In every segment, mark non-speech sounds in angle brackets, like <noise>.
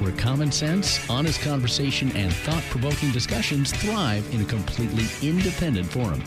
where common sense, honest conversation, and thought provoking discussions thrive in a completely independent forum.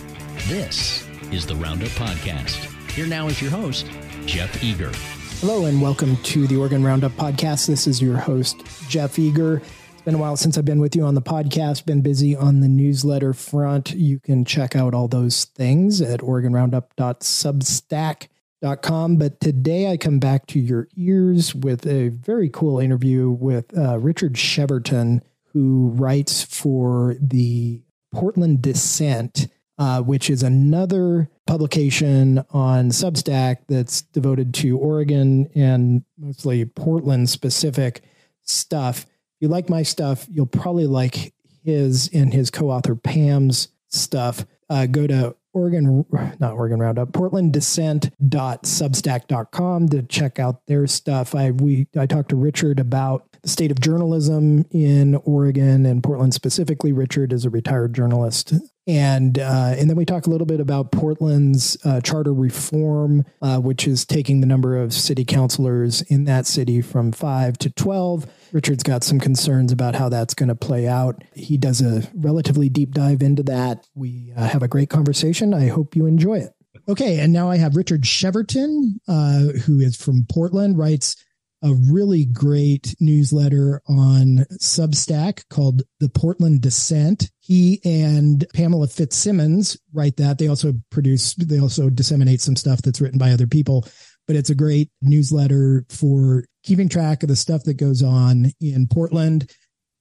This is the Roundup Podcast. Here now is your host, Jeff Eager. Hello, and welcome to the Oregon Roundup Podcast. This is your host, Jeff Eager. It's been a while since I've been with you on the podcast, been busy on the newsletter front. You can check out all those things at OregonRoundup.substack.com Com, but today I come back to your ears with a very cool interview with uh, Richard Cheverton, who writes for the Portland Dissent, uh, which is another publication on Substack that's devoted to Oregon and mostly Portland specific stuff. If you like my stuff, you'll probably like his and his co author Pam's stuff. Uh, go to Oregon, not Oregon Roundup, portlanddissent.substack.com to check out their stuff. I we I talked to Richard about the state of journalism in Oregon and Portland specifically. Richard is a retired journalist, and uh, and then we talk a little bit about Portland's uh, charter reform, uh, which is taking the number of city councilors in that city from five to twelve. Richard's got some concerns about how that's going to play out. He does a relatively deep dive into that. We uh, have a great conversation. I hope you enjoy it. Okay, and now I have Richard Cheverton, uh, who is from Portland, writes a really great newsletter on Substack called The Portland Dissent. He and Pamela Fitzsimmons write that. They also produce, they also disseminate some stuff that's written by other people, but it's a great newsletter for keeping track of the stuff that goes on in Portland.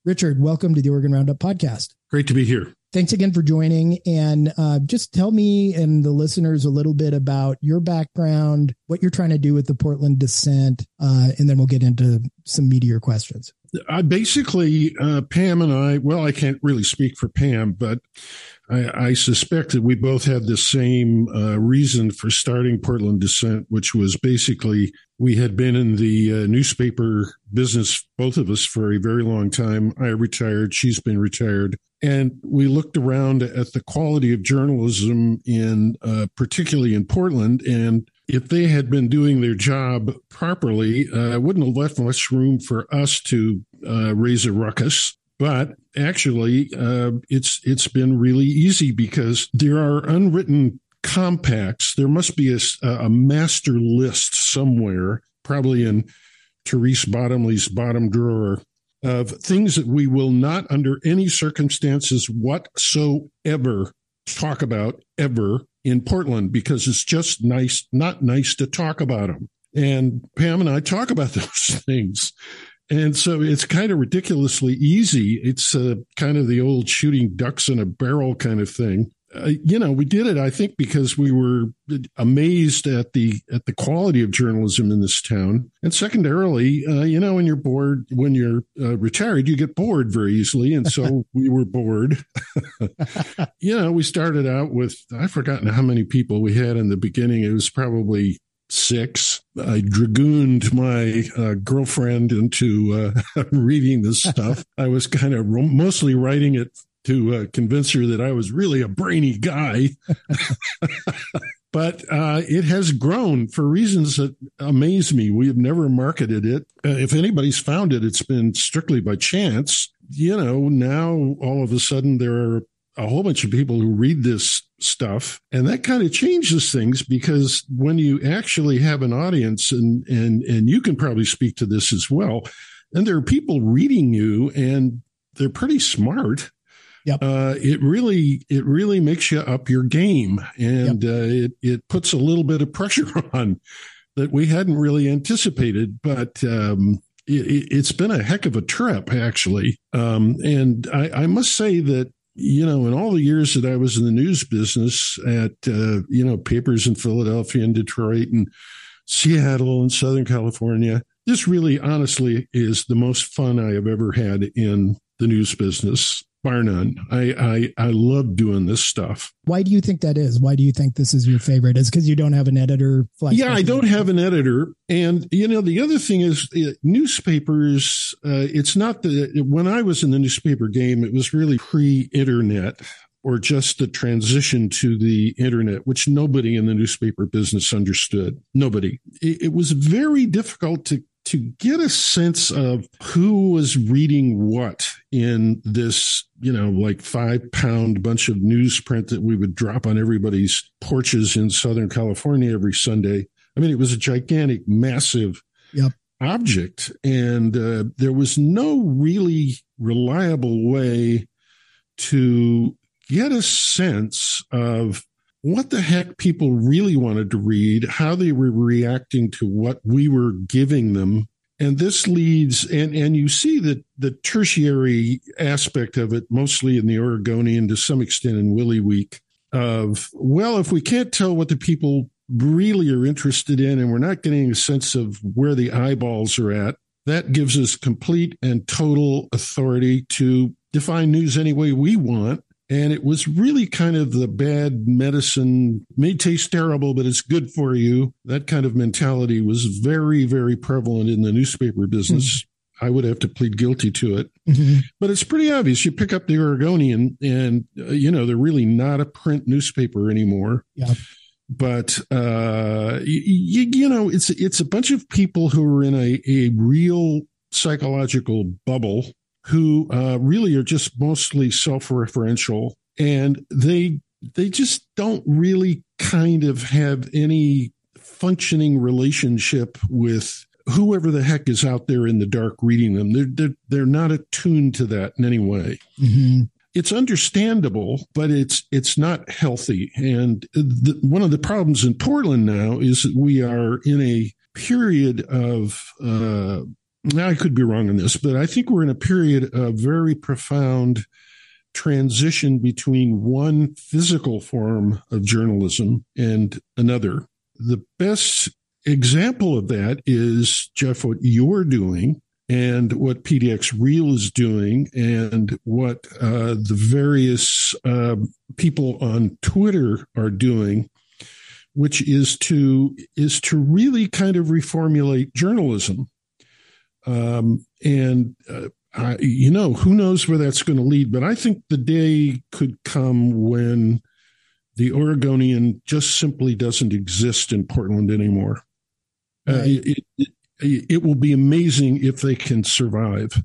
Richard, welcome to the Oregon Roundup podcast. Great to be here. Thanks again for joining. And uh, just tell me and the listeners a little bit about your background, what you're trying to do with the Portland Dissent, uh, and then we'll get into some meteor questions. I basically, uh, Pam and I, well, I can't really speak for Pam, but I, I suspect that we both had the same uh, reason for starting Portland Dissent, which was basically we had been in the uh, newspaper business, both of us, for a very long time. I retired, she's been retired. And we looked around at the quality of journalism in, uh, particularly in Portland, and if they had been doing their job properly, uh, wouldn't have left much room for us to uh, raise a ruckus. But actually, uh, it's it's been really easy because there are unwritten compacts. There must be a, a master list somewhere, probably in Therese Bottomly's bottom drawer, of things that we will not, under any circumstances whatsoever, talk about ever in Portland because it's just nice, not nice to talk about them. And Pam and I talk about <laughs> those things. And so it's kind of ridiculously easy. It's uh, kind of the old shooting ducks in a barrel kind of thing. Uh, you know, we did it, I think, because we were amazed at the at the quality of journalism in this town, and secondarily, uh, you know, when you're bored, when you're uh, retired, you get bored very easily, and so <laughs> we were bored. <laughs> you know, we started out with I've forgotten how many people we had in the beginning. It was probably six. I dragooned my uh, girlfriend into uh, <laughs> reading this stuff. <laughs> I was kind of mostly writing it to uh, convince her that I was really a brainy guy. <laughs> but uh, it has grown for reasons that amaze me. We have never marketed it. Uh, if anybody's found it, it's been strictly by chance. You know, now all of a sudden there are a whole bunch of people who read this stuff and that kind of changes things because when you actually have an audience and and and you can probably speak to this as well and there are people reading you and they're pretty smart Yep. Uh, it really it really makes you up your game and yep. uh, it it puts a little bit of pressure <laughs> on that we hadn't really anticipated but um, it, has been a heck of a trip actually um, and I, I must say that you know, in all the years that I was in the news business at, uh, you know, papers in Philadelphia and Detroit and Seattle and Southern California, this really honestly is the most fun I have ever had in the news business bar none. I, I I love doing this stuff. Why do you think that is? Why do you think this is your favorite? Is because you don't have an editor? Yeah, I don't have an editor, and you know the other thing is uh, newspapers. Uh, it's not the when I was in the newspaper game, it was really pre-internet or just the transition to the internet, which nobody in the newspaper business understood. Nobody. It, it was very difficult to to get a sense of who was reading what in this, you know, like five pound bunch of newsprint that we would drop on everybody's porches in Southern California every Sunday. I mean, it was a gigantic, massive yep. object. And uh, there was no really reliable way to get a sense of what the heck people really wanted to read, how they were reacting to what we were giving them. And this leads, and, and you see that the tertiary aspect of it, mostly in the Oregonian, to some extent in Willy Week, of, well, if we can't tell what the people really are interested in and we're not getting a sense of where the eyeballs are at, that gives us complete and total authority to define news any way we want and it was really kind of the bad medicine, may taste terrible, but it's good for you. That kind of mentality was very, very prevalent in the newspaper business. Mm-hmm. I would have to plead guilty to it. Mm-hmm. But it's pretty obvious. You pick up the Oregonian, and, uh, you know, they're really not a print newspaper anymore. Yeah. But, uh, you, you know, it's, it's a bunch of people who are in a, a real psychological bubble who uh, really are just mostly self-referential, and they they just don't really kind of have any functioning relationship with whoever the heck is out there in the dark reading them. They're they're, they're not attuned to that in any way. Mm-hmm. It's understandable, but it's it's not healthy. And the, one of the problems in Portland now is that we are in a period of uh, now I could be wrong on this, but I think we're in a period of very profound transition between one physical form of journalism and another. The best example of that is, Jeff, what you're doing and what PDX Real is doing and what uh, the various uh, people on Twitter are doing, which is to is to really kind of reformulate journalism um, and, uh, I, you know, who knows where that's going to lead, but I think the day could come when the Oregonian just simply doesn't exist in Portland anymore. Uh, right. Uh, it, it, it, will be amazing if they can survive.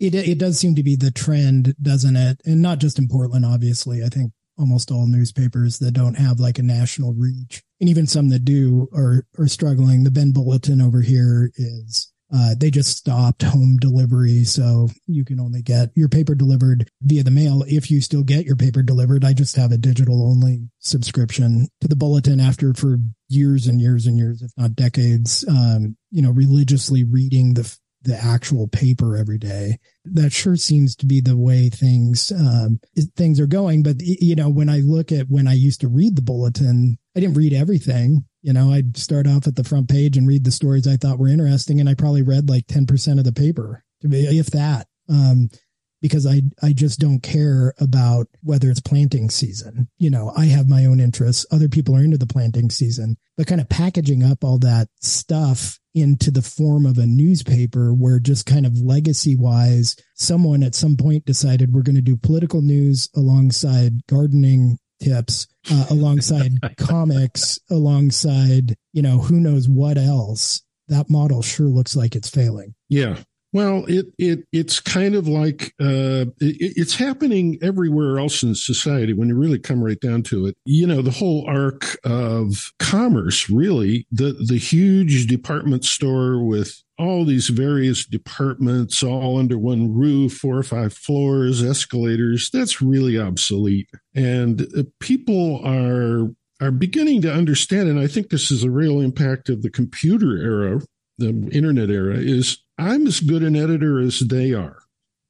It, it does seem to be the trend, doesn't it? And not just in Portland, obviously. I think almost all newspapers that don't have like a national reach, and even some that do are are struggling. The Bend Bulletin over here is uh, they just stopped home delivery. So you can only get your paper delivered via the mail if you still get your paper delivered. I just have a digital only subscription to the bulletin after for years and years and years, if not decades, um, you know, religiously reading the, the actual paper every day. That sure seems to be the way things, um, things are going. But, you know, when I look at when I used to read the bulletin, I didn't read everything. You know, I'd start off at the front page and read the stories I thought were interesting, and I probably read like 10% of the paper, if that. Um, because I I just don't care about whether it's planting season. You know, I have my own interests. Other people are into the planting season. But kind of packaging up all that stuff into the form of a newspaper where just kind of legacy wise, someone at some point decided we're going to do political news alongside gardening tips uh, alongside <laughs> comics, alongside, you know, who knows what else. That model sure looks like it's failing. Yeah. Well, it it it's kind of like uh, it, it's happening everywhere else in society when you really come right down to it. You know, the whole arc of commerce, really, the the huge department store with all these various departments all under one roof, four or five floors, escalators. That's really obsolete, and uh, people are are beginning to understand. And I think this is a real impact of the computer era, the internet era. Is I'm as good an editor as they are.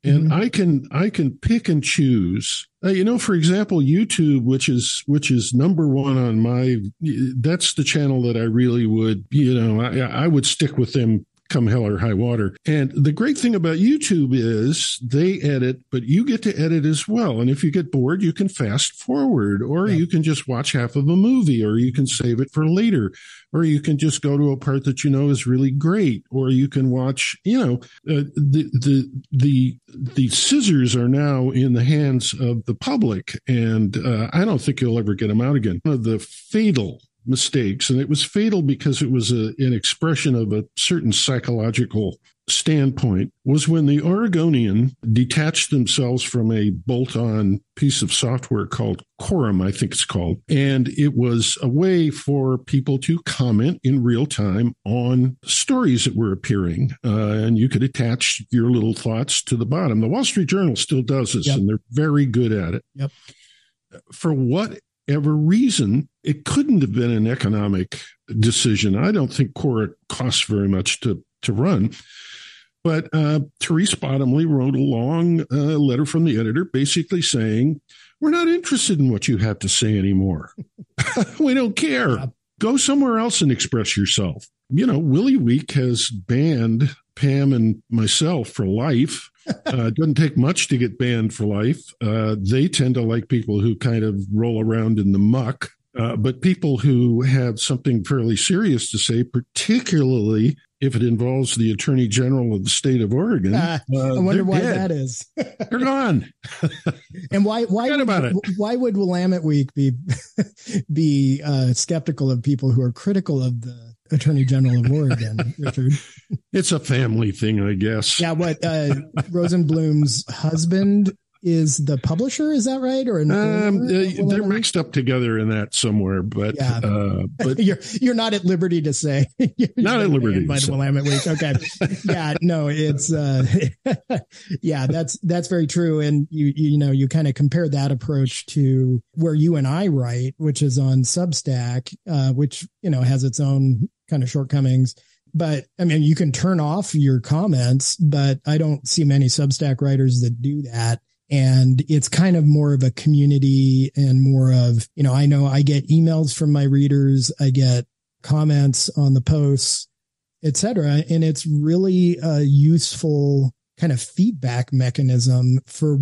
And mm-hmm. I can I can pick and choose. Uh, you know, for example, YouTube, which is which is number one on my. That's the channel that I really would. You know, I, I would stick with them come hell or high water. And the great thing about YouTube is they edit, but you get to edit as well. And if you get bored, you can fast forward, or yeah. you can just watch half of a movie, or you can save it for later, or you can just go to a part that you know is really great, or you can watch, you know, uh, the, the, the, the scissors are now in the hands of the public. And uh, I don't think you'll ever get them out again. One of the fatal mistakes, and it was fatal because it was a, an expression of a certain psychological standpoint was when the Oregonian detached themselves from a bolt on piece of software called Quorum, I think it's called. And it was a way for people to comment in real time on stories that were appearing. Uh, and you could attach your little thoughts to the bottom. The Wall Street Journal still does this, yep. and they're very good at it. Yep. For whatever reason, it couldn't have been an economic decision. I don't think Quora costs very much to, to run. But uh, Therese Bottomly wrote a long uh, letter from the editor basically saying, We're not interested in what you have to say anymore. <laughs> we don't care. Go somewhere else and express yourself. You know, Willy Week has banned Pam and myself for life. <laughs> uh, it doesn't take much to get banned for life. Uh, they tend to like people who kind of roll around in the muck. Uh, but people who have something fairly serious to say, particularly if it involves the attorney general of the state of Oregon. Uh, uh, I wonder why dead. that is. <laughs> they're gone. <laughs> and why why would, about it. why would Willamette Week be be uh, skeptical of people who are critical of the attorney general of Oregon, <laughs> Richard? It's a family thing, I guess. Yeah, what uh, Rosenblum's husband is the publisher. Is that right? Or um, they're mixed up together in that somewhere, but yeah. uh, but <laughs> you're you're not at liberty to say. <laughs> not at liberty. By the Willamette Week. Okay. yeah. No. It's uh, yeah. That's that's very true. And you you know you kind of compare that approach to where you and I write, which is on Substack, uh, which you know has its own kind of shortcomings. But I mean, you can turn off your comments, but I don't see many Substack writers that do that. And it's kind of more of a community and more of you know i know i get emails from my readers i get comments on the posts etc and it's really a useful kind of feedback mechanism for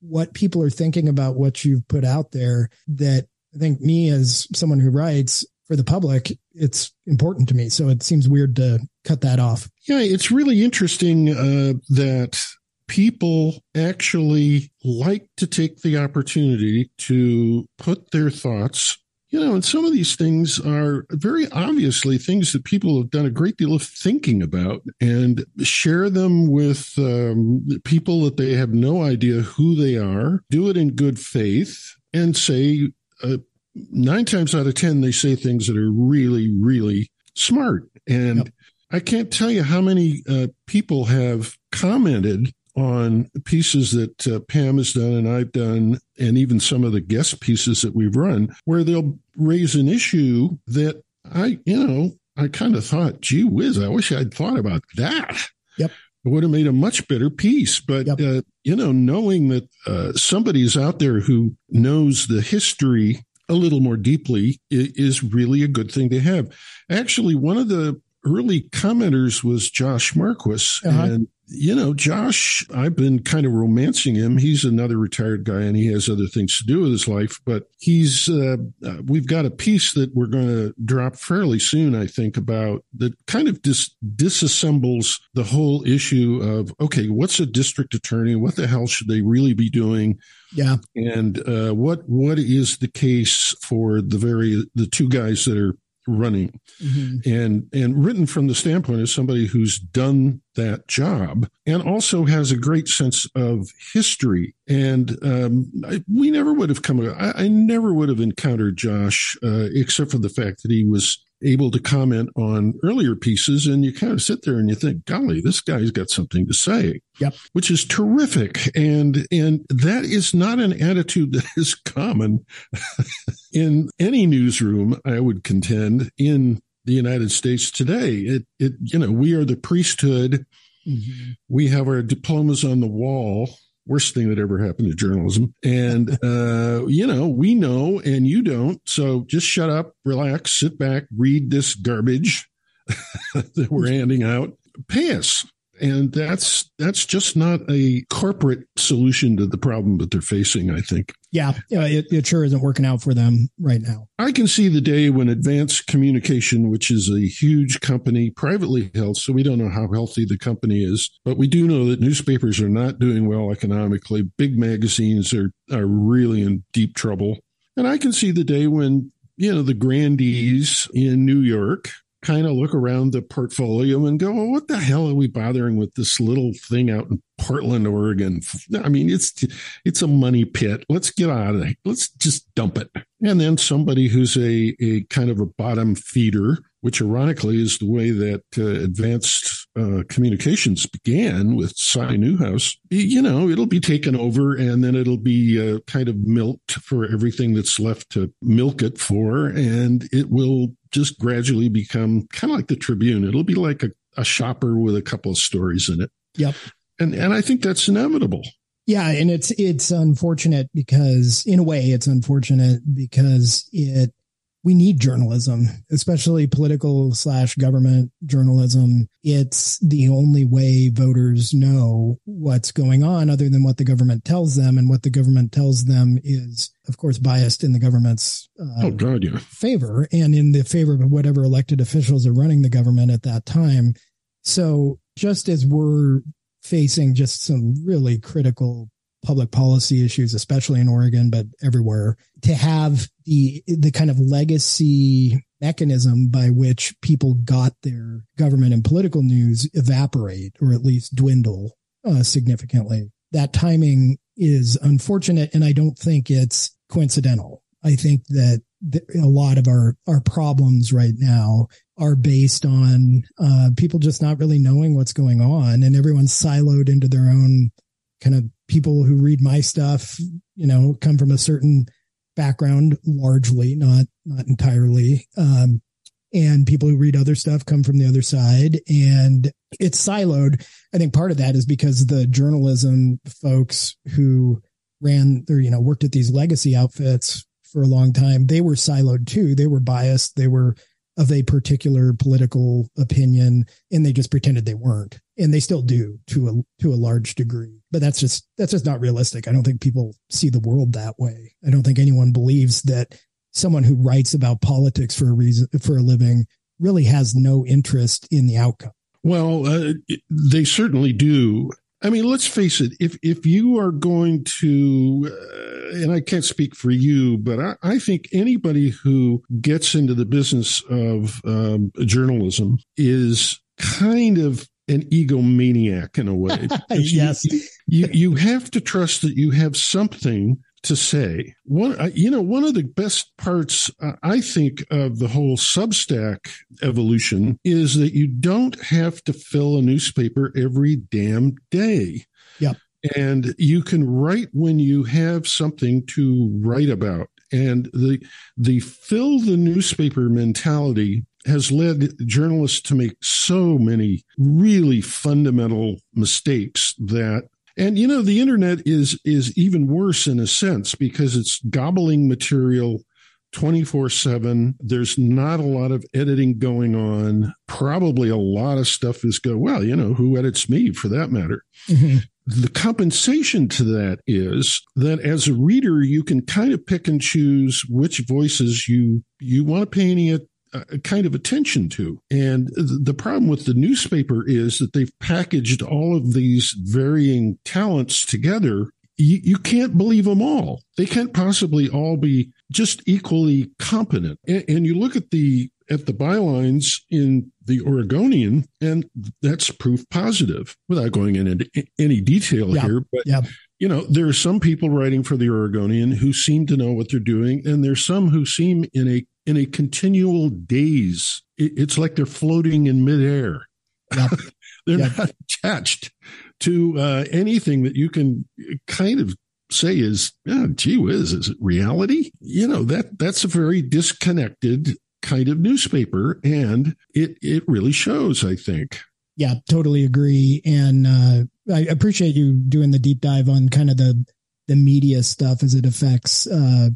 what people are thinking about what you've put out there that i think me as someone who writes for the public it's important to me. So it seems weird to cut that off. Yeah it's really interesting uh, that people actually like to take the opportunity to put their thoughts you know, and some of these things are very obviously things that people have done a great deal of thinking about and share them with um, people that they have no idea who they are, do it in good faith, and say, uh, nine times out of 10, they say things that are really, really smart. And yep. I can't tell you how many uh, people have commented on pieces that uh, Pam has done and I've done, and even some of the guest pieces that we've run, where they'll raise an issue that I, you know, I kind of thought, gee whiz, I wish I'd thought about that. Yep. It would have made a much better piece. But, yep. uh, you know, knowing that uh, somebody's out there who knows the history a little more deeply is really a good thing to have. Actually, one of the early commenters was Josh Marquis. Uh-huh. And you know, Josh, I've been kind of romancing him. He's another retired guy and he has other things to do with his life, but he's, uh, uh, we've got a piece that we're going to drop fairly soon, I think, about that kind of dis- disassembles the whole issue of, okay, what's a district attorney? What the hell should they really be doing? Yeah. And, uh, what, what is the case for the very, the two guys that are running mm-hmm. and and written from the standpoint of somebody who's done that job and also has a great sense of history and um, I, we never would have come I, I never would have encountered josh uh, except for the fact that he was able to comment on earlier pieces and you kind of sit there and you think golly this guy's got something to say yep. which is terrific and and that is not an attitude that is common <laughs> in any newsroom i would contend in the united states today it it you know we are the priesthood mm-hmm. we have our diplomas on the wall worst thing that ever happened to journalism. And, uh, you know, we know and you don't. So just shut up, relax, sit back, read this garbage <laughs> that we're handing out. Pay us and that's that's just not a corporate solution to the problem that they're facing i think. Yeah it, it sure isn't working out for them right now. I can see the day when advanced communication which is a huge company privately held so we don't know how healthy the company is but we do know that newspapers are not doing well economically. Big magazines are are really in deep trouble. And i can see the day when you know, the grandees in New York kind of look around the portfolio and go, what the hell are we bothering with this little thing out in Portland, Oregon? I mean, it's it's a money pit. Let's get out of it. Let's just dump it. And then somebody who's a, a kind of a bottom feeder, which ironically is the way that uh, advanced uh, communications began with Si Newhouse, you know, it'll be taken over and then it'll be uh, kind of milked for everything that's left to milk it for. And it will just gradually become kind of like the Tribune. It'll be like a, a shopper with a couple of stories in it. Yep. And and I think that's inevitable. Yeah, and it's it's unfortunate because in a way it's unfortunate because it we need journalism, especially political slash government journalism. It's the only way voters know what's going on other than what the government tells them. And what the government tells them is, of course, biased in the government's uh, oh, God, yeah. favor and in the favor of whatever elected officials are running the government at that time. So just as we're facing just some really critical public policy issues, especially in Oregon, but everywhere, to have the the kind of legacy mechanism by which people got their government and political news evaporate or at least dwindle uh, significantly. That timing is unfortunate, and I don't think it's coincidental. I think that a lot of our our problems right now are based on uh, people just not really knowing what's going on, and everyone's siloed into their own kind of people who read my stuff, you know, come from a certain background, largely, not not entirely. Um, and people who read other stuff come from the other side and it's siloed. I think part of that is because the journalism folks who ran or, you know, worked at these legacy outfits for a long time, they were siloed too. They were biased. They were of a particular political opinion and they just pretended they weren't and they still do to a to a large degree but that's just that's just not realistic. I don't think people see the world that way. I don't think anyone believes that someone who writes about politics for a reason for a living really has no interest in the outcome. Well uh, they certainly do. I mean, let's face it. If if you are going to, uh, and I can't speak for you, but I, I, think anybody who gets into the business of um, journalism is kind of an egomaniac in a way. <laughs> yes, you, you, you have to trust that you have something to say. One, you know, one of the best parts, uh, I think, of the whole Substack evolution is that you don't have to fill a newspaper every damn day. Yep. And you can write when you have something to write about. And the the fill the newspaper mentality has led journalists to make so many really fundamental mistakes that and you know, the internet is is even worse in a sense because it's gobbling material 24 7. There's not a lot of editing going on. Probably a lot of stuff is go, well, you know, who edits me for that matter? Mm-hmm. The compensation to that is that as a reader, you can kind of pick and choose which voices you you want to pay any Uh, kind of attention to. And the problem with the newspaper is that they've packaged all of these varying talents together. You, you can't believe them all. They can't possibly all be just equally competent. And, and you look at the at the bylines in the Oregonian, and that's proof positive without going into any detail yeah, here. But yeah. you know, there are some people writing for the Oregonian who seem to know what they're doing, and there's some who seem in a in a continual daze. It's like they're floating in midair. <laughs> Yep. <laughs> they're yep. not attached to uh, anything that you can kind of say is, oh, gee whiz, is it reality? You know, that that's a very disconnected kind of newspaper. And it, it really shows, I think. Yeah, totally agree. And uh, I appreciate you doing the deep dive on kind of the, the media stuff as it affects uh,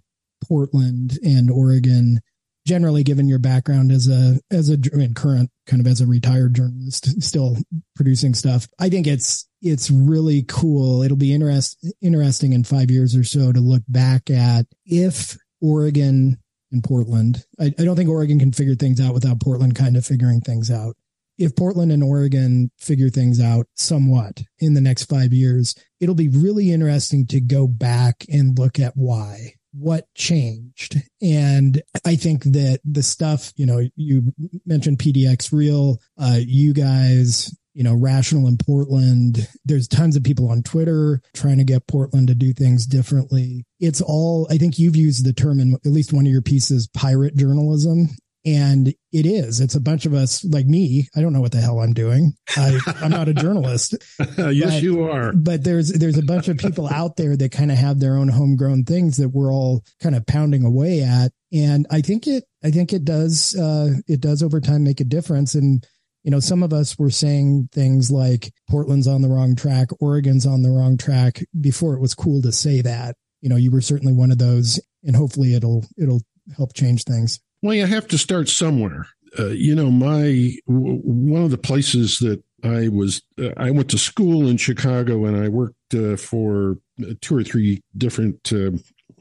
Portland and Oregon generally given your background as a as a current kind of as a retired journalist still producing stuff i think it's it's really cool. It'll be interest, interesting in five years or so to look back at if oregon and portland I, I don't think oregon can figure things out without portland kind of figuring things out. If Portland and Oregon figure things out somewhat in the next five years, it'll be really interesting to go back and look at why what changed. And I think that the stuff, you know, you mentioned PDX Real, uh, you guys, you know, rational in Portland. There's tons of people on Twitter trying to get Portland to do things differently. It's all, I think you've used the term in at least one of your pieces, pirate journalism. And it is. It's a bunch of us like me. I don't know what the hell I'm doing. I, am not a <laughs> journalist. <laughs> yes, but, you are. But there's there's a bunch of people out there that kind of have their own homegrown things that we're all kind of pounding away at. And I think it I think it does uh, it does over time make a difference. And you know, some of us were saying things like Portland's on the wrong track, Oregon's on the wrong track before it was cool to say that. You know, you were certainly one of those, and hopefully it'll it'll help change things. Well, you have to start somewhere. Uh, you know, my w- one of the places that I was, uh, I went to school in Chicago and I worked uh, for two or three different uh,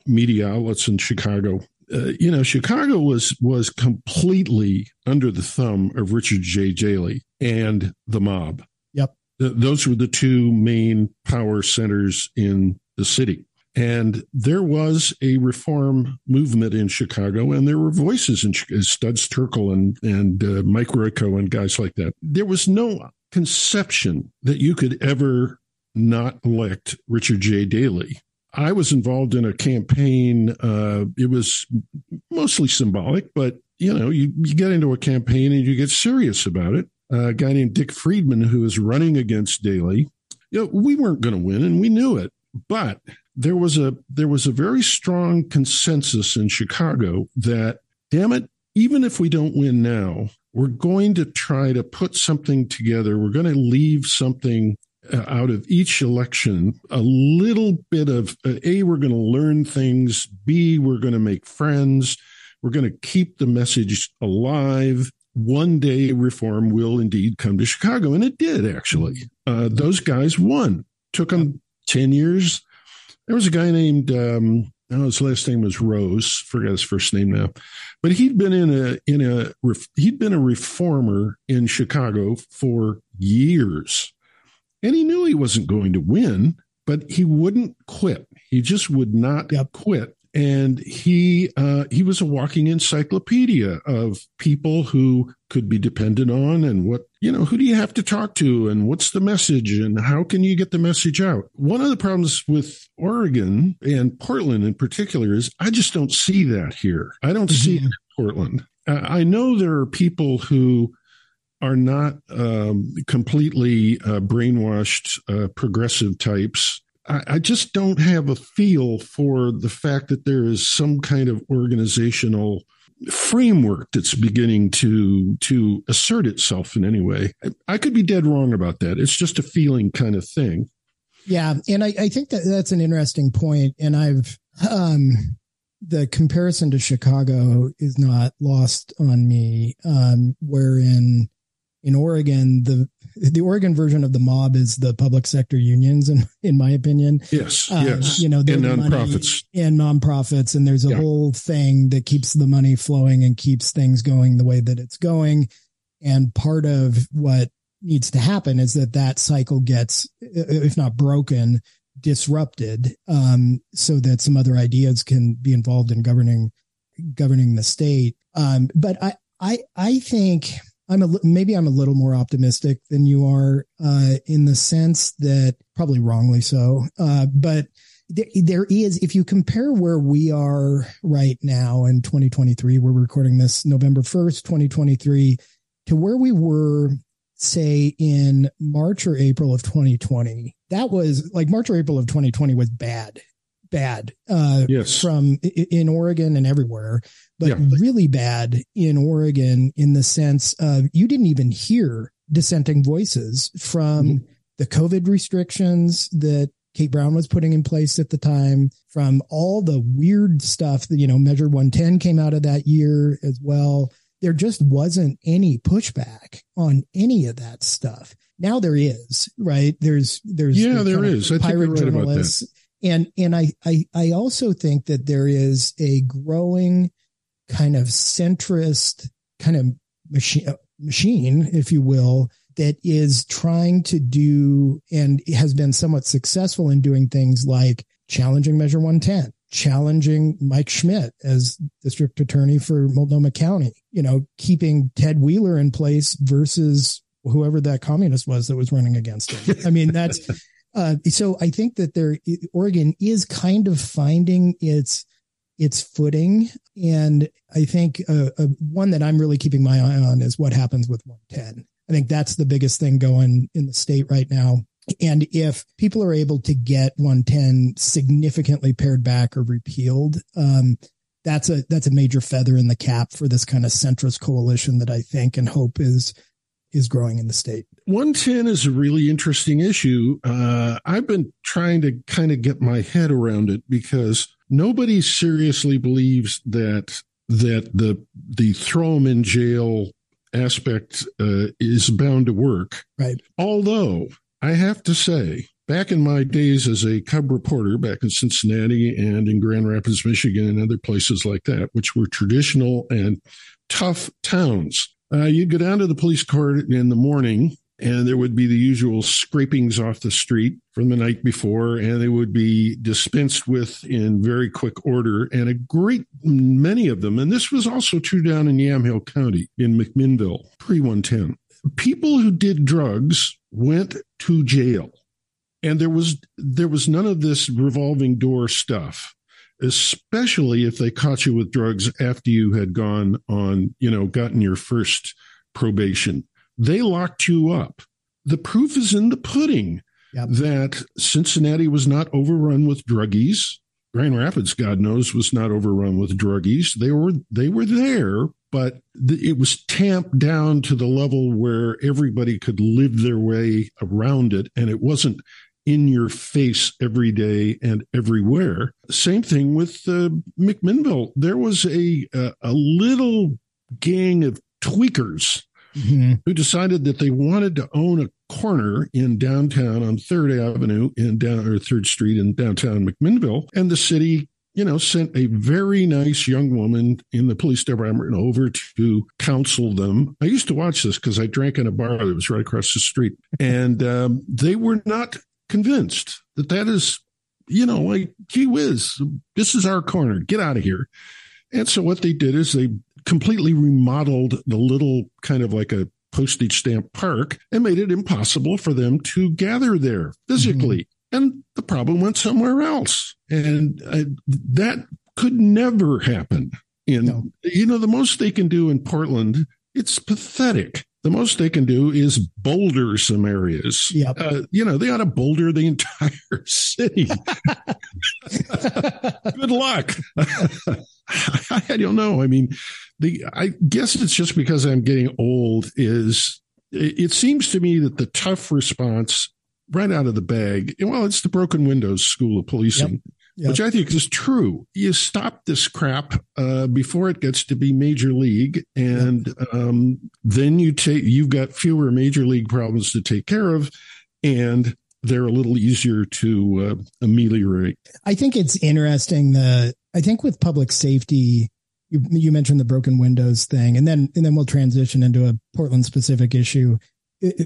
media outlets in Chicago. Uh, you know, Chicago was was completely under the thumb of Richard J. Daley and the mob. Yep, Th- those were the two main power centers in the city. And there was a reform movement in Chicago, and there were voices in Studs Terkel and and uh, Mike Royko and guys like that. There was no conception that you could ever not elect Richard J. Daley. I was involved in a campaign. Uh, it was mostly symbolic, but you know, you, you get into a campaign and you get serious about it. Uh, a guy named Dick Friedman, who was running against Daley, you know, we weren't going to win, and we knew it. But there was a there was a very strong consensus in Chicago that damn it, even if we don't win now, we're going to try to put something together. We're going to leave something uh, out of each election a little bit of uh, a we're going to learn things b we're going to make friends we're going to keep the message alive. One day reform will indeed come to chicago and it did actually. Uh, those guys won took them 10 years there was a guy named um, I know his last name was Rose. Forget his first name now, but he'd been in a in a he'd been a reformer in Chicago for years, and he knew he wasn't going to win, but he wouldn't quit. He just would not yep. quit, and he uh, he was a walking encyclopedia of people who could be depended on and what you know who do you have to talk to and what's the message and how can you get the message out? One of the problems with oregon and portland in particular is i just don't see that here. I don't mm-hmm. see it in portland. I know there are people who are not um, completely uh, brainwashed uh, progressive types I, just don't have a feel for the fact that there is some kind of organizational framework that's beginning to to assert itself in any way. I could be dead wrong about that. It's just a feeling kind of thing. Yeah, and I, I think that that's an interesting point. And I've um, the comparison to Chicago is not lost on me. Um, wherein in Oregon, the the Oregon version of the mob is the public sector unions, in in my opinion. Yes, uh, yes. You know, and nonprofits and nonprofits, and there's a yeah. whole thing that keeps the money flowing and keeps things going the way that it's going. And part of what needs to happen is that that cycle gets, if not broken, disrupted, um, so that some other ideas can be involved in governing governing the state. Um, but I, I, I think I'm a maybe I'm a little more optimistic than you are uh, in the sense that probably wrongly so, uh, but there, there is if you compare where we are right now in 2023, we're recording this November 1st, 2023, to where we were say in March or April of 2020. That was like March or April of 2020 was bad bad uh, yes. from in Oregon and everywhere, but yeah. really bad in Oregon in the sense of you didn't even hear dissenting voices from mm-hmm. the COVID restrictions that Kate Brown was putting in place at the time, from all the weird stuff that, you know, Measure 110 came out of that year as well. There just wasn't any pushback on any of that stuff. Now there is, right? There's, there's, yeah, there is. I pirate right journalists and and I, I I also think that there is a growing kind of centrist kind of machine machine, if you will, that is trying to do and has been somewhat successful in doing things like challenging Measure 110, challenging Mike Schmidt as district attorney for Multnomah County, you know, keeping Ted Wheeler in place versus whoever that communist was that was running against him. I mean, that's <laughs> uh, so I think that there Oregon is kind of finding its its footing, and I think uh, uh, one that I'm really keeping my eye on is what happens with 110. I think that's the biggest thing going in the state right now. And if people are able to get 110 significantly pared back or repealed, um, that's a that's a major feather in the cap for this kind of centrist coalition that I think and hope is is growing in the state. 110 is a really interesting issue. Uh, I've been trying to kind of get my head around it because nobody seriously believes that that the the throw them in jail aspect uh, is bound to work. Right. Although I have to say, back in my days as a cub reporter back in Cincinnati and in Grand Rapids, Michigan, and other places like that, which were traditional and tough towns, uh, you'd go down to the police court in the morning and there would be the usual scrapings off the street from the night before, and they would be dispensed with in very quick order. And a great many of them, and this was also true down in Yamhill County in McMinnville, pre 110. People who did drugs went to jail. And there was there was none of this revolving door stuff, especially if they caught you with drugs after you had gone on, you know, gotten your first probation. They locked you up. The proof is in the pudding yep. that Cincinnati was not overrun with druggies. Grand Rapids, God knows, was not overrun with druggies. They were they were there, but it was tamped down to the level where everybody could live their way around it, and it wasn't in your face every day and everywhere. Same thing with uh, McMinnville. There was a, a, a little gang of tweakers mm-hmm. who decided that they wanted to own a corner in downtown on Third Avenue in down or Third Street in downtown McMinnville, and the city you know, sent a very nice young woman in the police department over to counsel them. I used to watch this because I drank in a bar that was right across the street, and um, they were not convinced that that is, you know, like, gee whiz, this is our corner, get out of here. And so what they did is they completely remodeled the little kind of like a postage stamp park and made it impossible for them to gather there physically. Mm-hmm and the problem went somewhere else. And uh, that could never happen. In no. you know, the most they can do in Portland, it's pathetic. The most they can do is boulder some areas. Yep. Uh, you know, they ought to boulder the <laughs> entire city. <laughs> <laughs> Good luck. I don't know. I mean, the I guess it's just because I'm getting old. Is it, it seems to me that the tough response right out of the bag. Well, it's the broken windows school of policing. Yep. Yep. Which I think is true. You stop this crap uh, before it gets to be major league, and yep. um, then you take you've got fewer major league problems to take care of, and they're a little easier to uh, ameliorate. I think it's interesting that I think with public safety, you, you mentioned the broken windows thing, and then and then we'll transition into a Portland specific issue.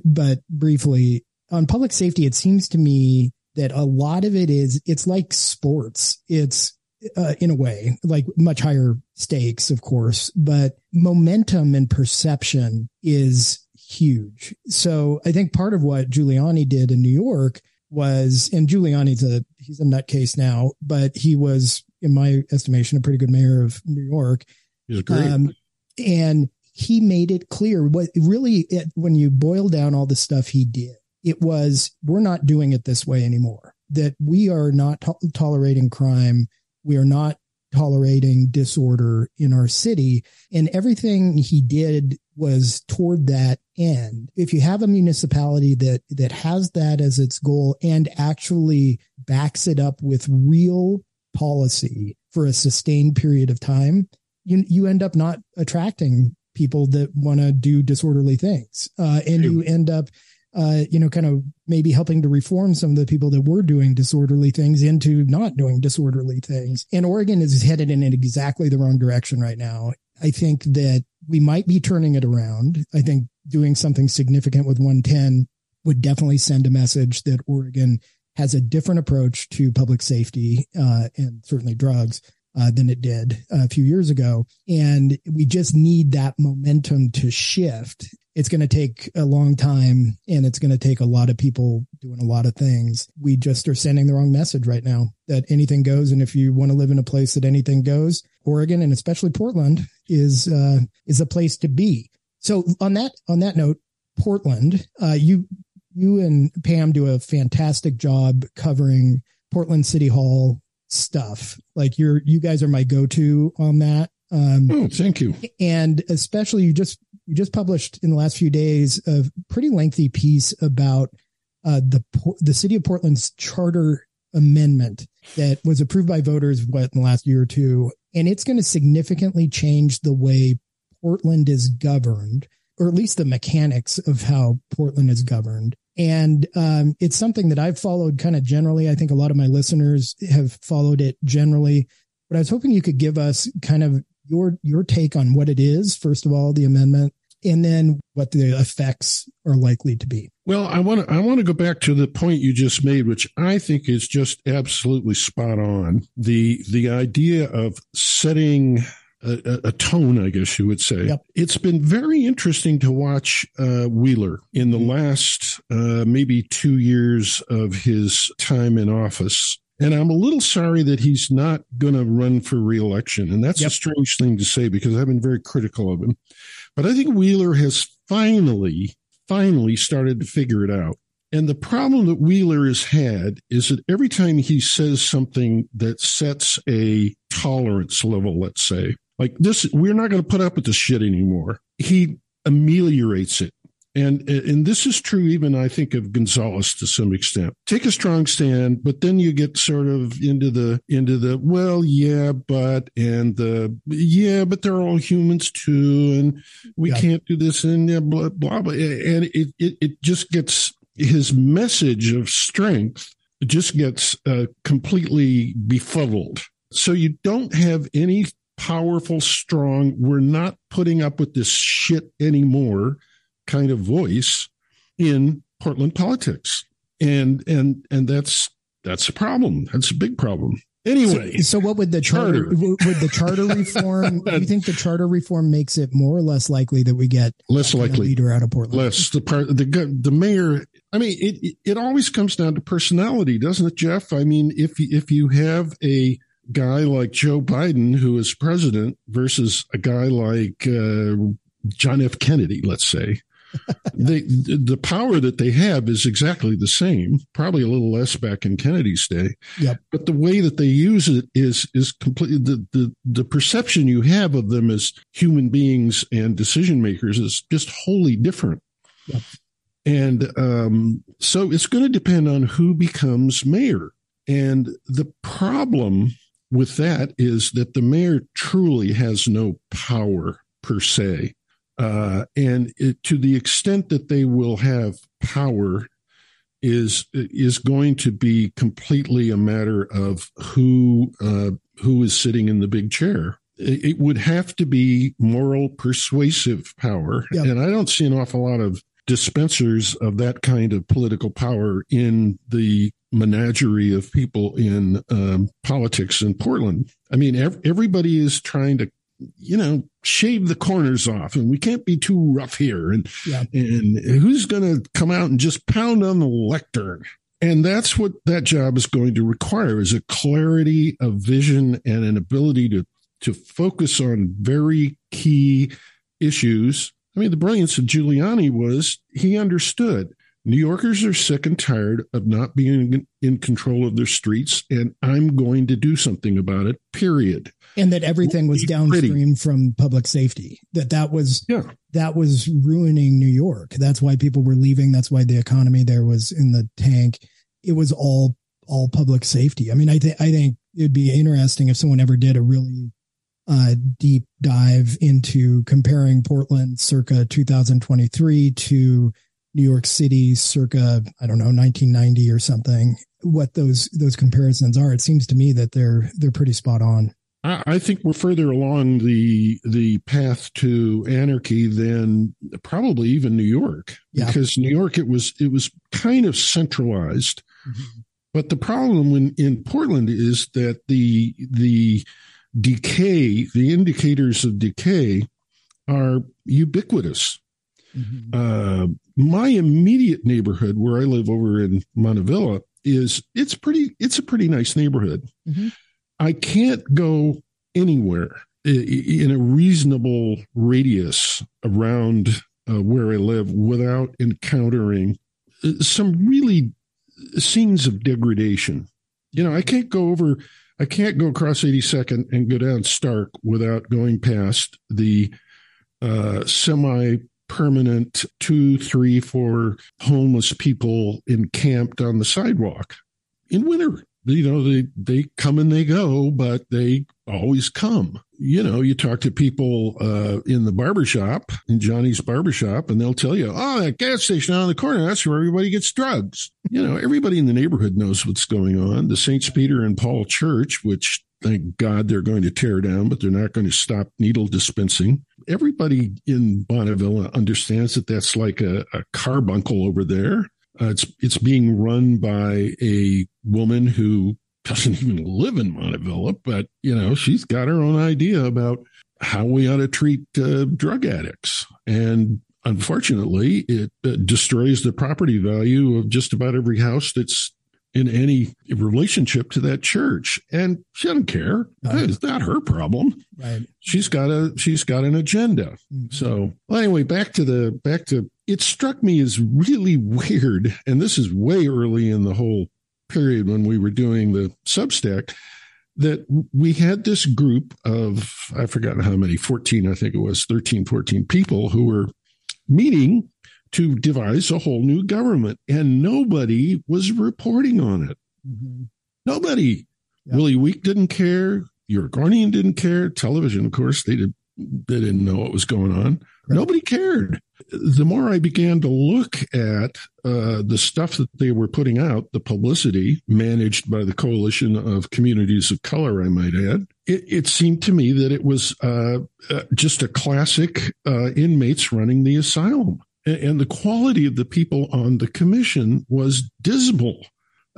But briefly, on public safety, it seems to me that a lot of it is it's like sports. It's uh, in a way like much higher stakes, of course, but momentum and perception is huge. So I think part of what Giuliani did in New York was, and Giuliani's a he's a nutcase now, but he was, in my estimation, a pretty good mayor of New York. He's great. Um, and he made it clear what really it, when you boil down all the stuff he did it was, we're not doing it this way anymore, that we are not to- tolerating crime. We are not tolerating disorder in our city. And everything he did was toward that end. If you have a municipality that, that has that as its goal and actually backs it up with real policy for a sustained period of time, you, you end up not attracting people that want to do disorderly things. Uh, and you end up uh, you know, kind of maybe helping to reform some of the people that were doing disorderly things into not doing disorderly things. And Oregon is headed in exactly the wrong direction right now. I think that we might be turning it around. I think doing something significant with 110 would definitely send a message that Oregon has a different approach to public safety uh, and certainly drugs uh, than it did a few years ago. And we just need that momentum to shift. It's going to take a long time and it's going to take a lot of people doing a lot of things. We just are sending the wrong message right now that anything goes. And if you want to live in a place that anything goes, Oregon and especially Portland is, uh, is a place to be. So on that, on that note, Portland, uh, you, you and Pam do a fantastic job covering Portland City Hall stuff. Like you're, you guys are my go-to on that. Um, oh, thank you. And especially you just, you just published in the last few days a pretty lengthy piece about uh, the, the city of Portland's charter amendment that was approved by voters what in the last year or two. And it's going to significantly change the way Portland is governed, or at least the mechanics of how Portland is governed. And um, it's something that I've followed kind of generally. I think a lot of my listeners have followed it generally. But I was hoping you could give us kind of your your take on what it is. First of all, the amendment, and then what the effects are likely to be. Well, I want to I want to go back to the point you just made, which I think is just absolutely spot on. The the idea of setting a, a, tone, I guess you would say. Yep. It's been very interesting to watch uh, Wheeler in the mm-hmm. last uh, maybe two years of his time in office. And I'm a little sorry that he's not going to run for reelection. And that's yep. a strange thing to say because I've been very critical of him. But I think Wheeler has finally, finally started to figure it out. And the problem that Wheeler has had is that every time he says something that sets a tolerance level, let's say, like this, we're not going to put up with this shit anymore. He ameliorates it. And, and this is true even, I think, of Gonzalez to some extent. Take a strong stand, but then you get sort of into the, into the, well, yeah, but, and the, yeah, but they're all humans too. And we yeah. can't do this and blah, blah, blah. And it, it, it just gets his message of strength just gets uh, completely befuddled. So you don't have any powerful, strong, we're not putting up with this shit anymore kind of voice in Portland politics. And and and that's that's a problem. That's a big problem. Anyway, so, so what would the charter, charter. would the charter reform? do <laughs> you think the charter reform makes it more or less likely that we get less likely leader out of Portland? Less the part the the mayor. I mean, it it always comes down to personality, doesn't it, Jeff? I mean, if if you have a guy like Joe Biden, who is president, versus a guy like uh, John F. Kennedy, let's say. <laughs> they, the power that they have is exactly the same, probably a little less back in Kennedy's day. Yep. But the way that they use it is is completely the, the the perception you have of them as human beings and decision makers is just wholly different. Yep. And um, so it's going to depend on who becomes mayor. And the problem with that is that the mayor truly has no power per se. Uh, and it, to the extent that they will have power is is going to be completely a matter of who uh, who is sitting in the big chair. It, it would have to be moral persuasive power, yep. and I don't see an awful lot of dispensers of that kind of political power in the menagerie of people in um, politics in Portland. I mean, ev- everybody is trying to, you know, shave the corners off, and we can't be too rough here. And yeah. and who's going to come out and just pound on the lectern? And that's what that job is going to require: is a clarity of vision and an ability to to focus on very key issues. I mean, the brilliance of Giuliani was he understood New Yorkers are sick and tired of not being in control of their streets, and I'm going to do something about it. Period. And that everything was downstream from public safety. That that was yeah. that was ruining New York. That's why people were leaving. That's why the economy there was in the tank. It was all all public safety. I mean, I think I think it'd be interesting if someone ever did a really uh, deep dive into comparing Portland circa 2023 to New York City circa, I don't know, 1990 or something, what those, those comparisons are. It seems to me that they're, they're pretty spot on. I think we're further along the the path to anarchy than probably even New York, yeah. because New York it was it was kind of centralized, mm-hmm. But the problem in, in Portland is that the the decay, the indicators of decay, are ubiquitous. Mm-hmm. Uh, my immediate neighborhood, where I live over in Montavilla is it's pretty. It's a pretty nice neighborhood. Mm-hmm. I can't go anywhere in a reasonable radius around uh, where I live without encountering uh, some really scenes of degradation. You know, I can't go over, I can't go across 82nd and go down Stark without going past the uh, semi permanent two, three, four homeless people encamped on the sidewalk in winter you know they they come and they go but they always come. You know you talk to people uh, in the barbershop in johnny's barbershop and they'll tell you oh that gas station on the corner that's where everybody gets drugs. You know everybody in the neighborhood knows what's going on. The saints peter and paul church which thank god they're going to tear down but they're not going to stop needle dispensing. Everybody in bonneville understands that that's like a, a carbuncle over there uh, it's it's being run by a woman who doesn't even live in Montavilla, but you know she's got her own idea about how we ought to treat uh, drug addicts, and unfortunately, it uh, destroys the property value of just about every house that's in any relationship to that church. And she doesn't care. Right. it's not her problem. Right. She's got a she's got an agenda. Mm-hmm. so well, anyway back to the back to it struck me as really weird and this is way early in the whole period when we were doing the substack that we had this group of i forgot how many 14 i think it was 13 14 people who were meeting to devise a whole new government, and nobody was reporting on it. Mm-hmm. Nobody. Yep. Willy Week didn't care. Oregonian didn't care. Television, of course, they did. They didn't know what was going on. Right. Nobody cared. The more I began to look at uh, the stuff that they were putting out, the publicity managed by the Coalition of Communities of Color, I might add, it, it seemed to me that it was uh, uh, just a classic uh, inmates running the asylum and the quality of the people on the commission was dismal.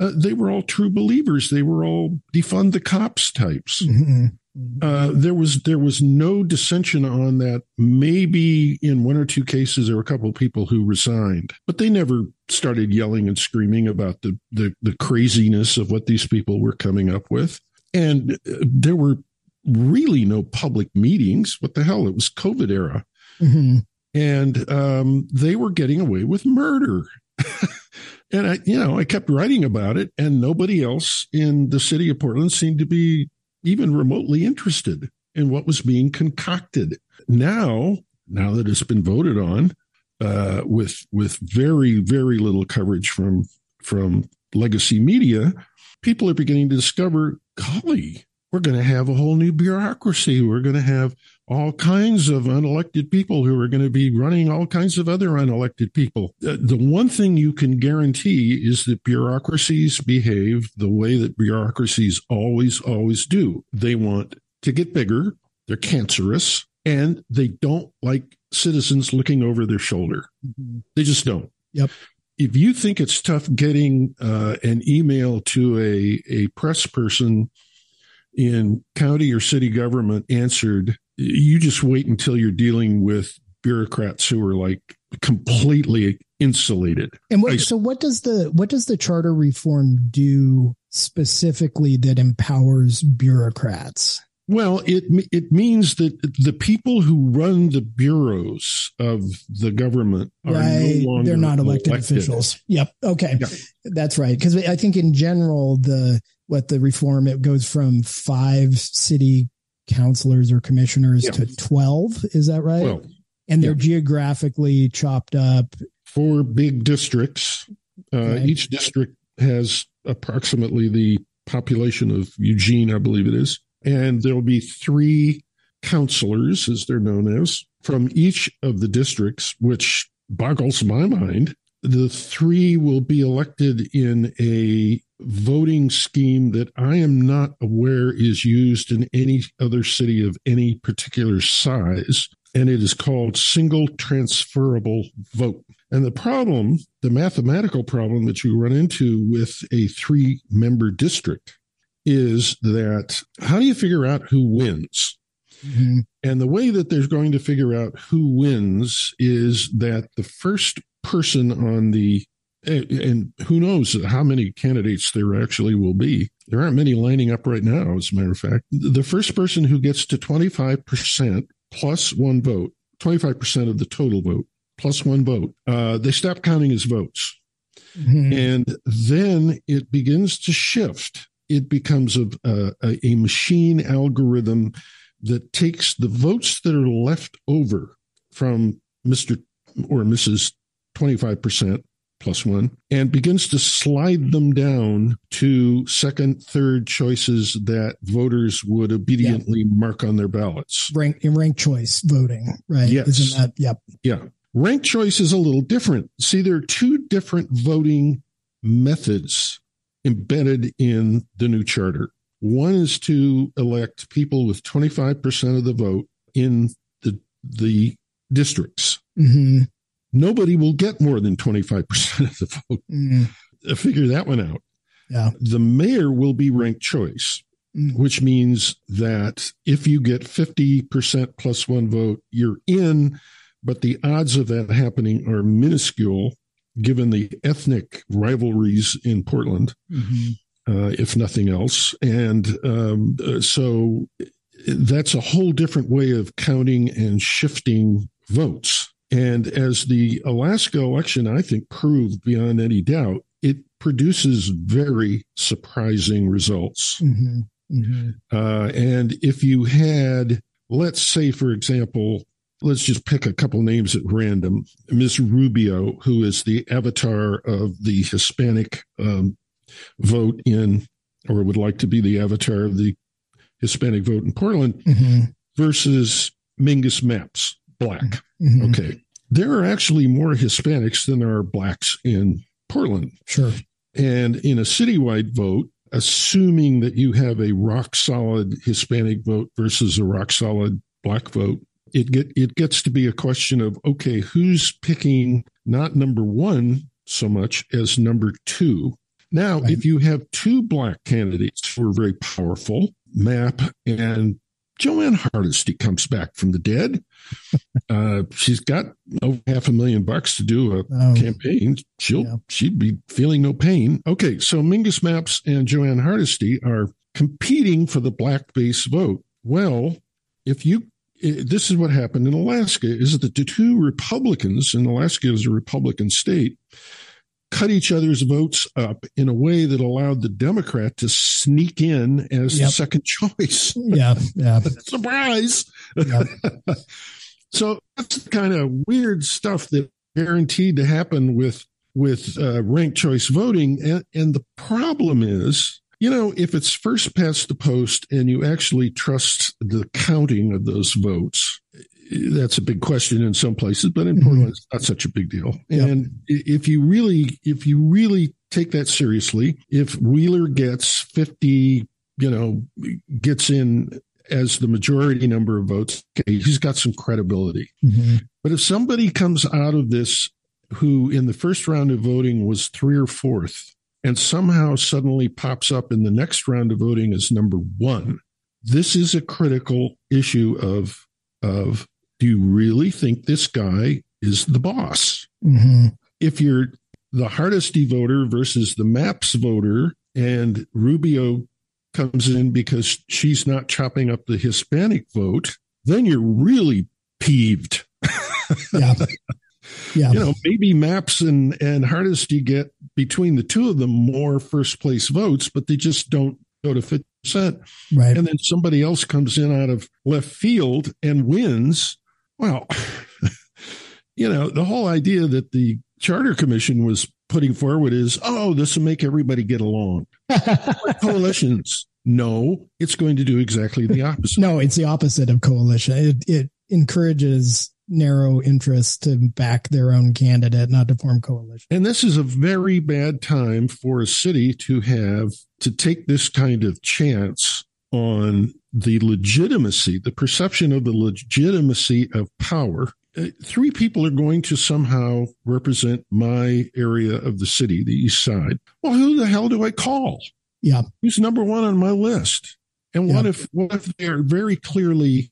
Uh, they were all true believers. They were all defund the cops types. Mm-hmm. Uh, there was there was no dissension on that. Maybe in one or two cases, there were a couple of people who resigned, but they never started yelling and screaming about the the, the craziness of what these people were coming up with. And uh, there were really no public meetings. What the hell? It was COVID era. Mm-hmm and um, they were getting away with murder. <laughs> and I, you know, I kept writing about it, and nobody else in the city of Portland seemed to be even remotely interested in what was being concocted. Now, now that it's been voted on, uh, with with very very little coverage from from legacy media, people are beginning to discover, golly, we're going to have a whole new bureaucracy. We're going to have all kinds of unelected people who are going to be running all kinds of other unelected people. The one thing you can guarantee is that bureaucracies behave the way that bureaucracies always, always do. They want to get bigger, they're cancerous, and they don't like citizens looking over their shoulder. Mm-hmm. They just don't. Yep. If you think it's tough getting uh, an email to a, a press person in county or city government answered, you just wait until you're dealing with bureaucrats who are like completely insulated. And what, I, so what does the what does the charter reform do specifically that empowers bureaucrats? Well, it it means that the people who run the bureaus of the government are right. no longer they're not elected, elected. officials. Yep. Okay, yeah. that's right. Because I think in general the what the reform it goes from five city councilors or commissioners yeah. to 12 is that right 12. and they're yeah. geographically chopped up four big districts uh, right. each district has approximately the population of eugene i believe it is and there'll be three councilors as they're known as from each of the districts which boggles my mind the three will be elected in a voting scheme that I am not aware is used in any other city of any particular size. and it is called single transferable vote. And the problem, the mathematical problem that you run into with a three member district is that how do you figure out who wins? Mm-hmm. And the way that they're going to figure out who wins is that the first person on the and who knows how many candidates there actually will be. There aren't many lining up right now, as a matter of fact. The first person who gets to 25% plus one vote, 25% of the total vote plus one vote, uh, they stop counting as votes. Mm-hmm. And then it begins to shift. It becomes a, a, a machine algorithm that takes the votes that are left over from Mr. or Mrs. 25% plus one and begins to slide them down to second, third choices that voters would obediently yeah. mark on their ballots. Rank, rank choice voting, right? Yes. Isn't that, yep. Yeah. Rank choice is a little different. See, there are two different voting methods embedded in the new charter. One is to elect people with 25% of the vote in the, the districts. Mm-hmm. Nobody will get more than 25% of the vote. Mm-hmm. Figure that one out. Yeah. The mayor will be ranked choice, mm-hmm. which means that if you get 50% plus one vote, you're in, but the odds of that happening are minuscule given the ethnic rivalries in Portland. Mm-hmm uh, if nothing else. And um, uh, so that's a whole different way of counting and shifting votes. And as the Alaska election, I think, proved beyond any doubt, it produces very surprising results. Mm-hmm. Mm-hmm. Uh, and if you had, let's say, for example, let's just pick a couple names at random. Ms. Rubio, who is the avatar of the Hispanic um, vote in, or would like to be the avatar of the Hispanic vote in Portland, mm-hmm. versus Mingus Mapps, black. Mm-hmm. Okay. There are actually more Hispanics than there are blacks in Portland. Sure. And in a citywide vote, assuming that you have a rock solid Hispanic vote versus a rock solid black vote, it get it gets to be a question of okay, who's picking not number one so much as number two now, right. if you have two black candidates who are very powerful, MAP and Jo Ann Hardesty comes back from the dead. <laughs> Uh, she's got over half a million bucks to do a oh, campaign. She'll yeah. she'd be feeling no pain. Okay, so Mingus Mapps and Jo Ann Hardesty are competing for the black base vote. Well, if you this is what happened in Alaska is that the two Republicans, in Alaska is a Republican state, cut each other's votes up in a way that allowed the Democrat to sneak in as yep. the second <laughs> choice. Yeah, yeah. <laughs> Surprise. Yep. <laughs> so that's the kind of weird stuff that guaranteed to happen with with uh, ranked choice voting, and, and the problem is. You know, if it's first past the post and you actually trust the counting of those votes, that's a big question in some places, but in mm-hmm. Portland, it's not such a big deal. Yep. And if you really, if you really take that seriously, if Wheeler gets 50, you know, gets in as the majority number of votes, okay, he's got some credibility. Mm-hmm. But if somebody comes out of this who in the first round of voting was three or fourth and somehow suddenly pops up in the next round of voting as number one, this is a critical issue of of do you really think this guy is the boss? Mm-hmm. If you're the Hardesty voter versus the Mapps voter, and Rubio comes in because she's not chopping up the Hispanic vote, then you're really peeved. <laughs> yeah. Yeah. You know, maybe Mapps and, and Hardesty get between the two of them more first place votes, but they just don't go to 50%. Right. And then somebody else comes in out of left field and wins. Well, <laughs> you know, the whole idea that the Charter Commission was putting forward is, oh, this will make everybody get along. <laughs> coalitions. No, it's going to do exactly the opposite. no, it's the opposite of coalition. It, it encourages narrow interests to back their own candidate, not to form coalition. And this is a very bad time for a city to have to take this kind of chance on the legitimacy, the perception of the legitimacy of power. Uh, three people are going to somehow represent my area of the city, the east side. Well, who the hell do I call? Yeah. Who's number one on my list? And what yeah. if what if they're very clearly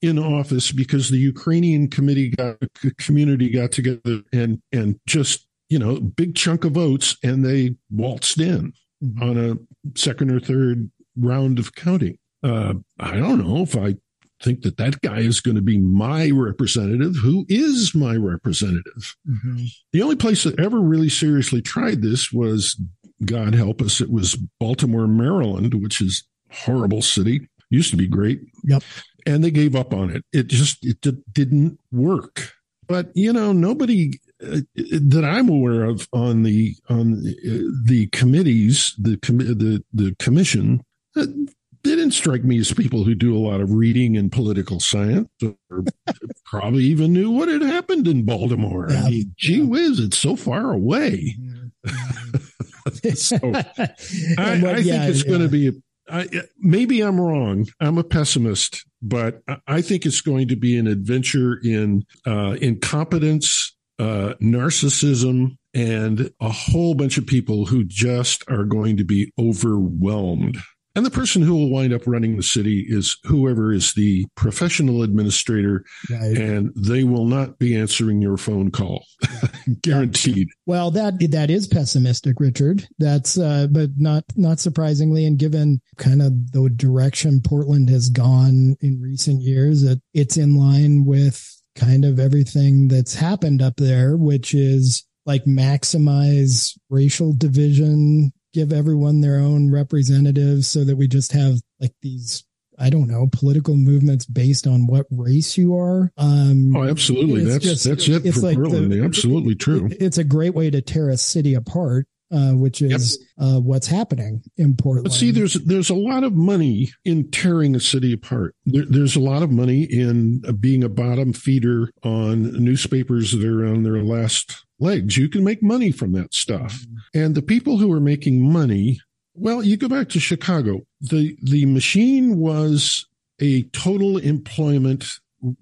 in office because the Ukrainian committee got community got together and and just you know big chunk of votes and they waltzed in mm-hmm. on a second or third round of counting. Uh, I don't know if I think that that guy is going to be my representative. Who is my representative? Mm-hmm. The only place that ever really seriously tried this was, God help us, it was Baltimore, Maryland, which is horrible city. Used to be great. Yep. And they gave up on it. It just it didn't work. But you know, nobody uh, that I'm aware of on the on the, the committees, the the the commission, uh, they didn't strike me as people who do a lot of reading in political science or <laughs> probably even knew what had happened in Baltimore. Yeah. I mean, gee whiz, it's so far away. <laughs> so <laughs> I, I, think it's going to be I, maybe I'm wrong. I'm a pessimist, but I think it's going to be an adventure in uh, incompetence, uh, narcissism, and a whole bunch of people who just are going to be overwhelmed and the person who will wind up running the city is whoever is the professional administrator, right. and they will not be answering your phone call, <laughs> guaranteed. Well, that that is pessimistic, Richard. That's uh, but not not surprisingly, and given kind of the direction Portland has gone in recent years, it, it's in line with kind of everything that's happened up there, which is like maximize racial division give everyone their own representatives so that we just have like these I don't know, political movements based on what race you are. Um, oh, absolutely. That's just, that's it it's for like Berlin. The, absolutely true. It's a great way to tear a city apart. Uh, which is yep. uh, what's happening in Portland. But see, there's there's a lot of money in tearing a city apart. There, there's a lot of money in uh, being a bottom feeder on newspapers that are on their last legs. You can make money from that stuff. Mm-hmm. And the people who are making money, well, you go back to Chicago. The the machine was a total employment.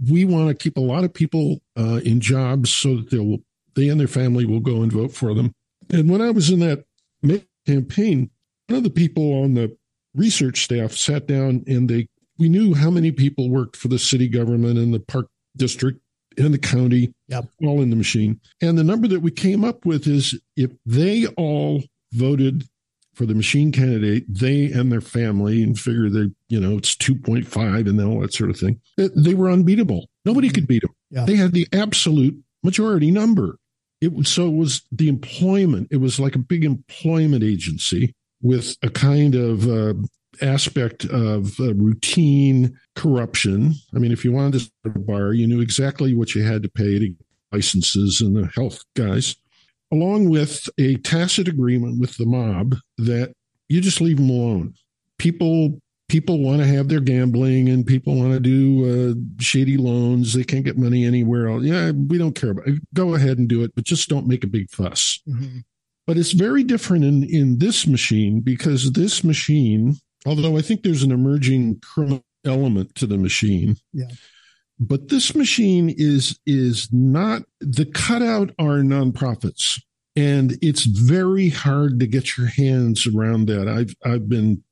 We want to keep a lot of people uh, in jobs so that they'll they and their family will go and vote for them. And when I was in that campaign, one of the people on the research staff sat down and they we knew how many people worked for the city government and the park district and the county, yep. all in the machine. And the number that we came up with is if they all voted for the machine candidate, they and their family, and figure they, you know, it's 2.5 and all that sort of thing, they were unbeatable. Nobody mm-hmm. could beat them. Yeah. They had the absolute majority number. It so it was the employment. It was like a big employment agency with a kind of uh, aspect of uh, routine corruption. I mean, if you wanted to start a bar, you knew exactly what you had to pay to licenses and the health guys, along with a tacit agreement with the mob that you just leave them alone. People people want to have their gambling and people want to do uh, shady loans. They can't get money anywhere else. Yeah, we don't care about it. Go ahead and do it, but just don't make a big fuss. Mm-hmm. But it's very different in, in this machine because this machine Although I think there's an emerging criminal element to the machine. Yeah. But this machine is is not the cutout are nonprofits. And it's very hard to get your hands around that. I've I've been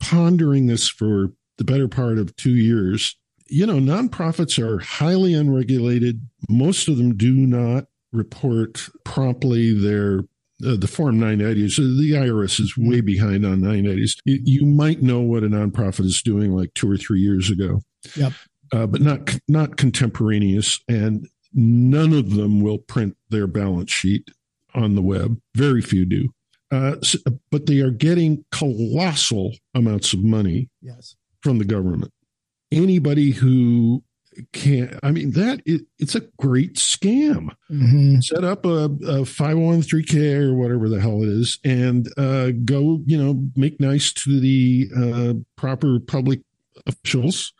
pondering this for the better part of two years. You know, nonprofits are highly unregulated. Most of them do not report promptly their uh, the Form 980s. The IRS is way behind on 980s. You, you, might know what a nonprofit is doing like two or three years ago. Yep. Uh, but not not contemporaneous, and none of them will print their balance sheet on the web. Very few do. Uh, but they are getting colossal amounts of money yes. from the government. Anybody who can't i mean that it, it's a great scam mm-hmm. set up a, a 501k or whatever the hell it is and uh, go you know make nice to the uh, proper public officials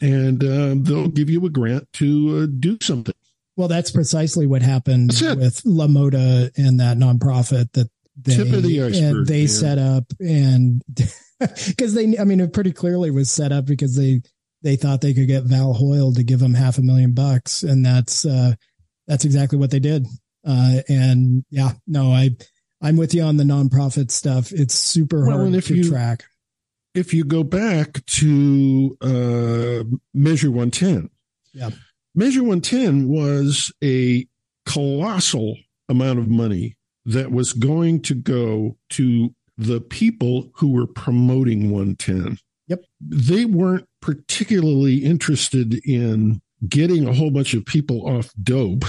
and uh, they'll give you a grant to uh, do something well that's precisely what happened with La Mota and that nonprofit that they, Tip of the iceberg, and they set up and <laughs> because they, I mean, it pretty clearly was set up because they they thought they could get Val Hoyle to give them half a million bucks, and that's uh, that's exactly what they did. Uh, and yeah, no, I I'm with you on the nonprofit stuff. It's super well, hard to you, track. If you go back to uh, Measure 110, yeah, Measure 110 was a colossal amount of money that was going to go to the people who were promoting 110. Yep. They weren't particularly interested in getting a whole bunch of people off dope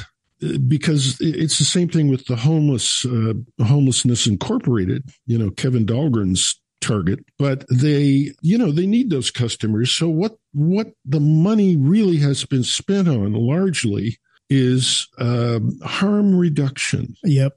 because it's the same thing with the homeless uh, homelessness incorporated you know kevin dahlgren's target but they you know they need those customers so what what the money really has been spent on largely is uh, harm reduction yep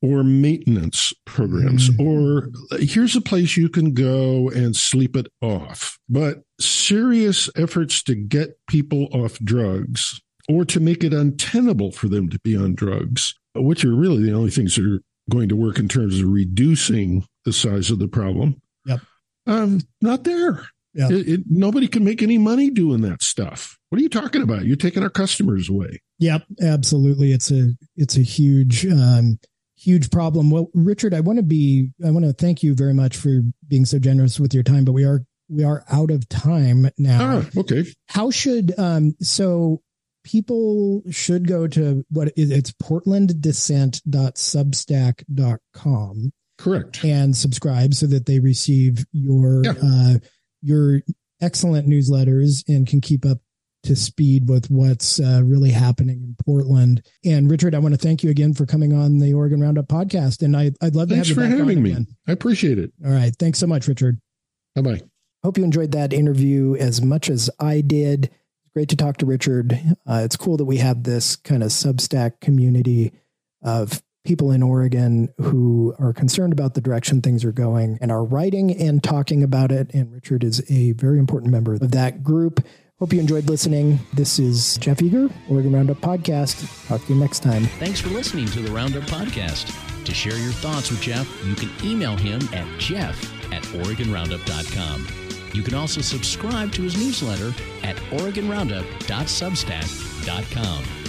or maintenance programs mm-hmm. or here's a place you can go and sleep it off but serious efforts to get people off drugs or to make it untenable for them to be on drugs which are really the only things that are going to work in terms of reducing the size of the problem yep um not there yeah. It, it, nobody can make any money doing that stuff. What are you talking about? You're taking our customers away. Yep, absolutely. It's a it's a huge um, huge problem. Well, Richard, I want to be, I want to thank you very much for being so generous with your time, but we are, we are out of time now. Ah, okay. How should, um, so people should go to what it's portlanddissent.substack.com. Correct. And subscribe so that they receive your, yeah. uh, your excellent newsletters and can keep up to speed with what's uh, really happening in Portland. And Richard, I want to thank you again for coming on the Oregon Roundup podcast. And I, would love Thanks to have you for having me. Again. I appreciate it. All right. Thanks so much, Richard. Bye bye. Hope you enjoyed that interview as much as I did. Great to talk to Richard. Uh, it's cool that we have this kind of Substack community of people in Oregon who are concerned about the direction things are going and are writing and talking about it. And Richard is a very important member of that group. Hope you enjoyed listening. This is Jeff Eager, Oregon Roundup Podcast. Talk to you next time. Thanks for listening to the Roundup Podcast. To share your thoughts with Jeff, you can email him at jeff at OregonRoundup.com. You can also subscribe to his newsletter at OregonRoundup.substack.com.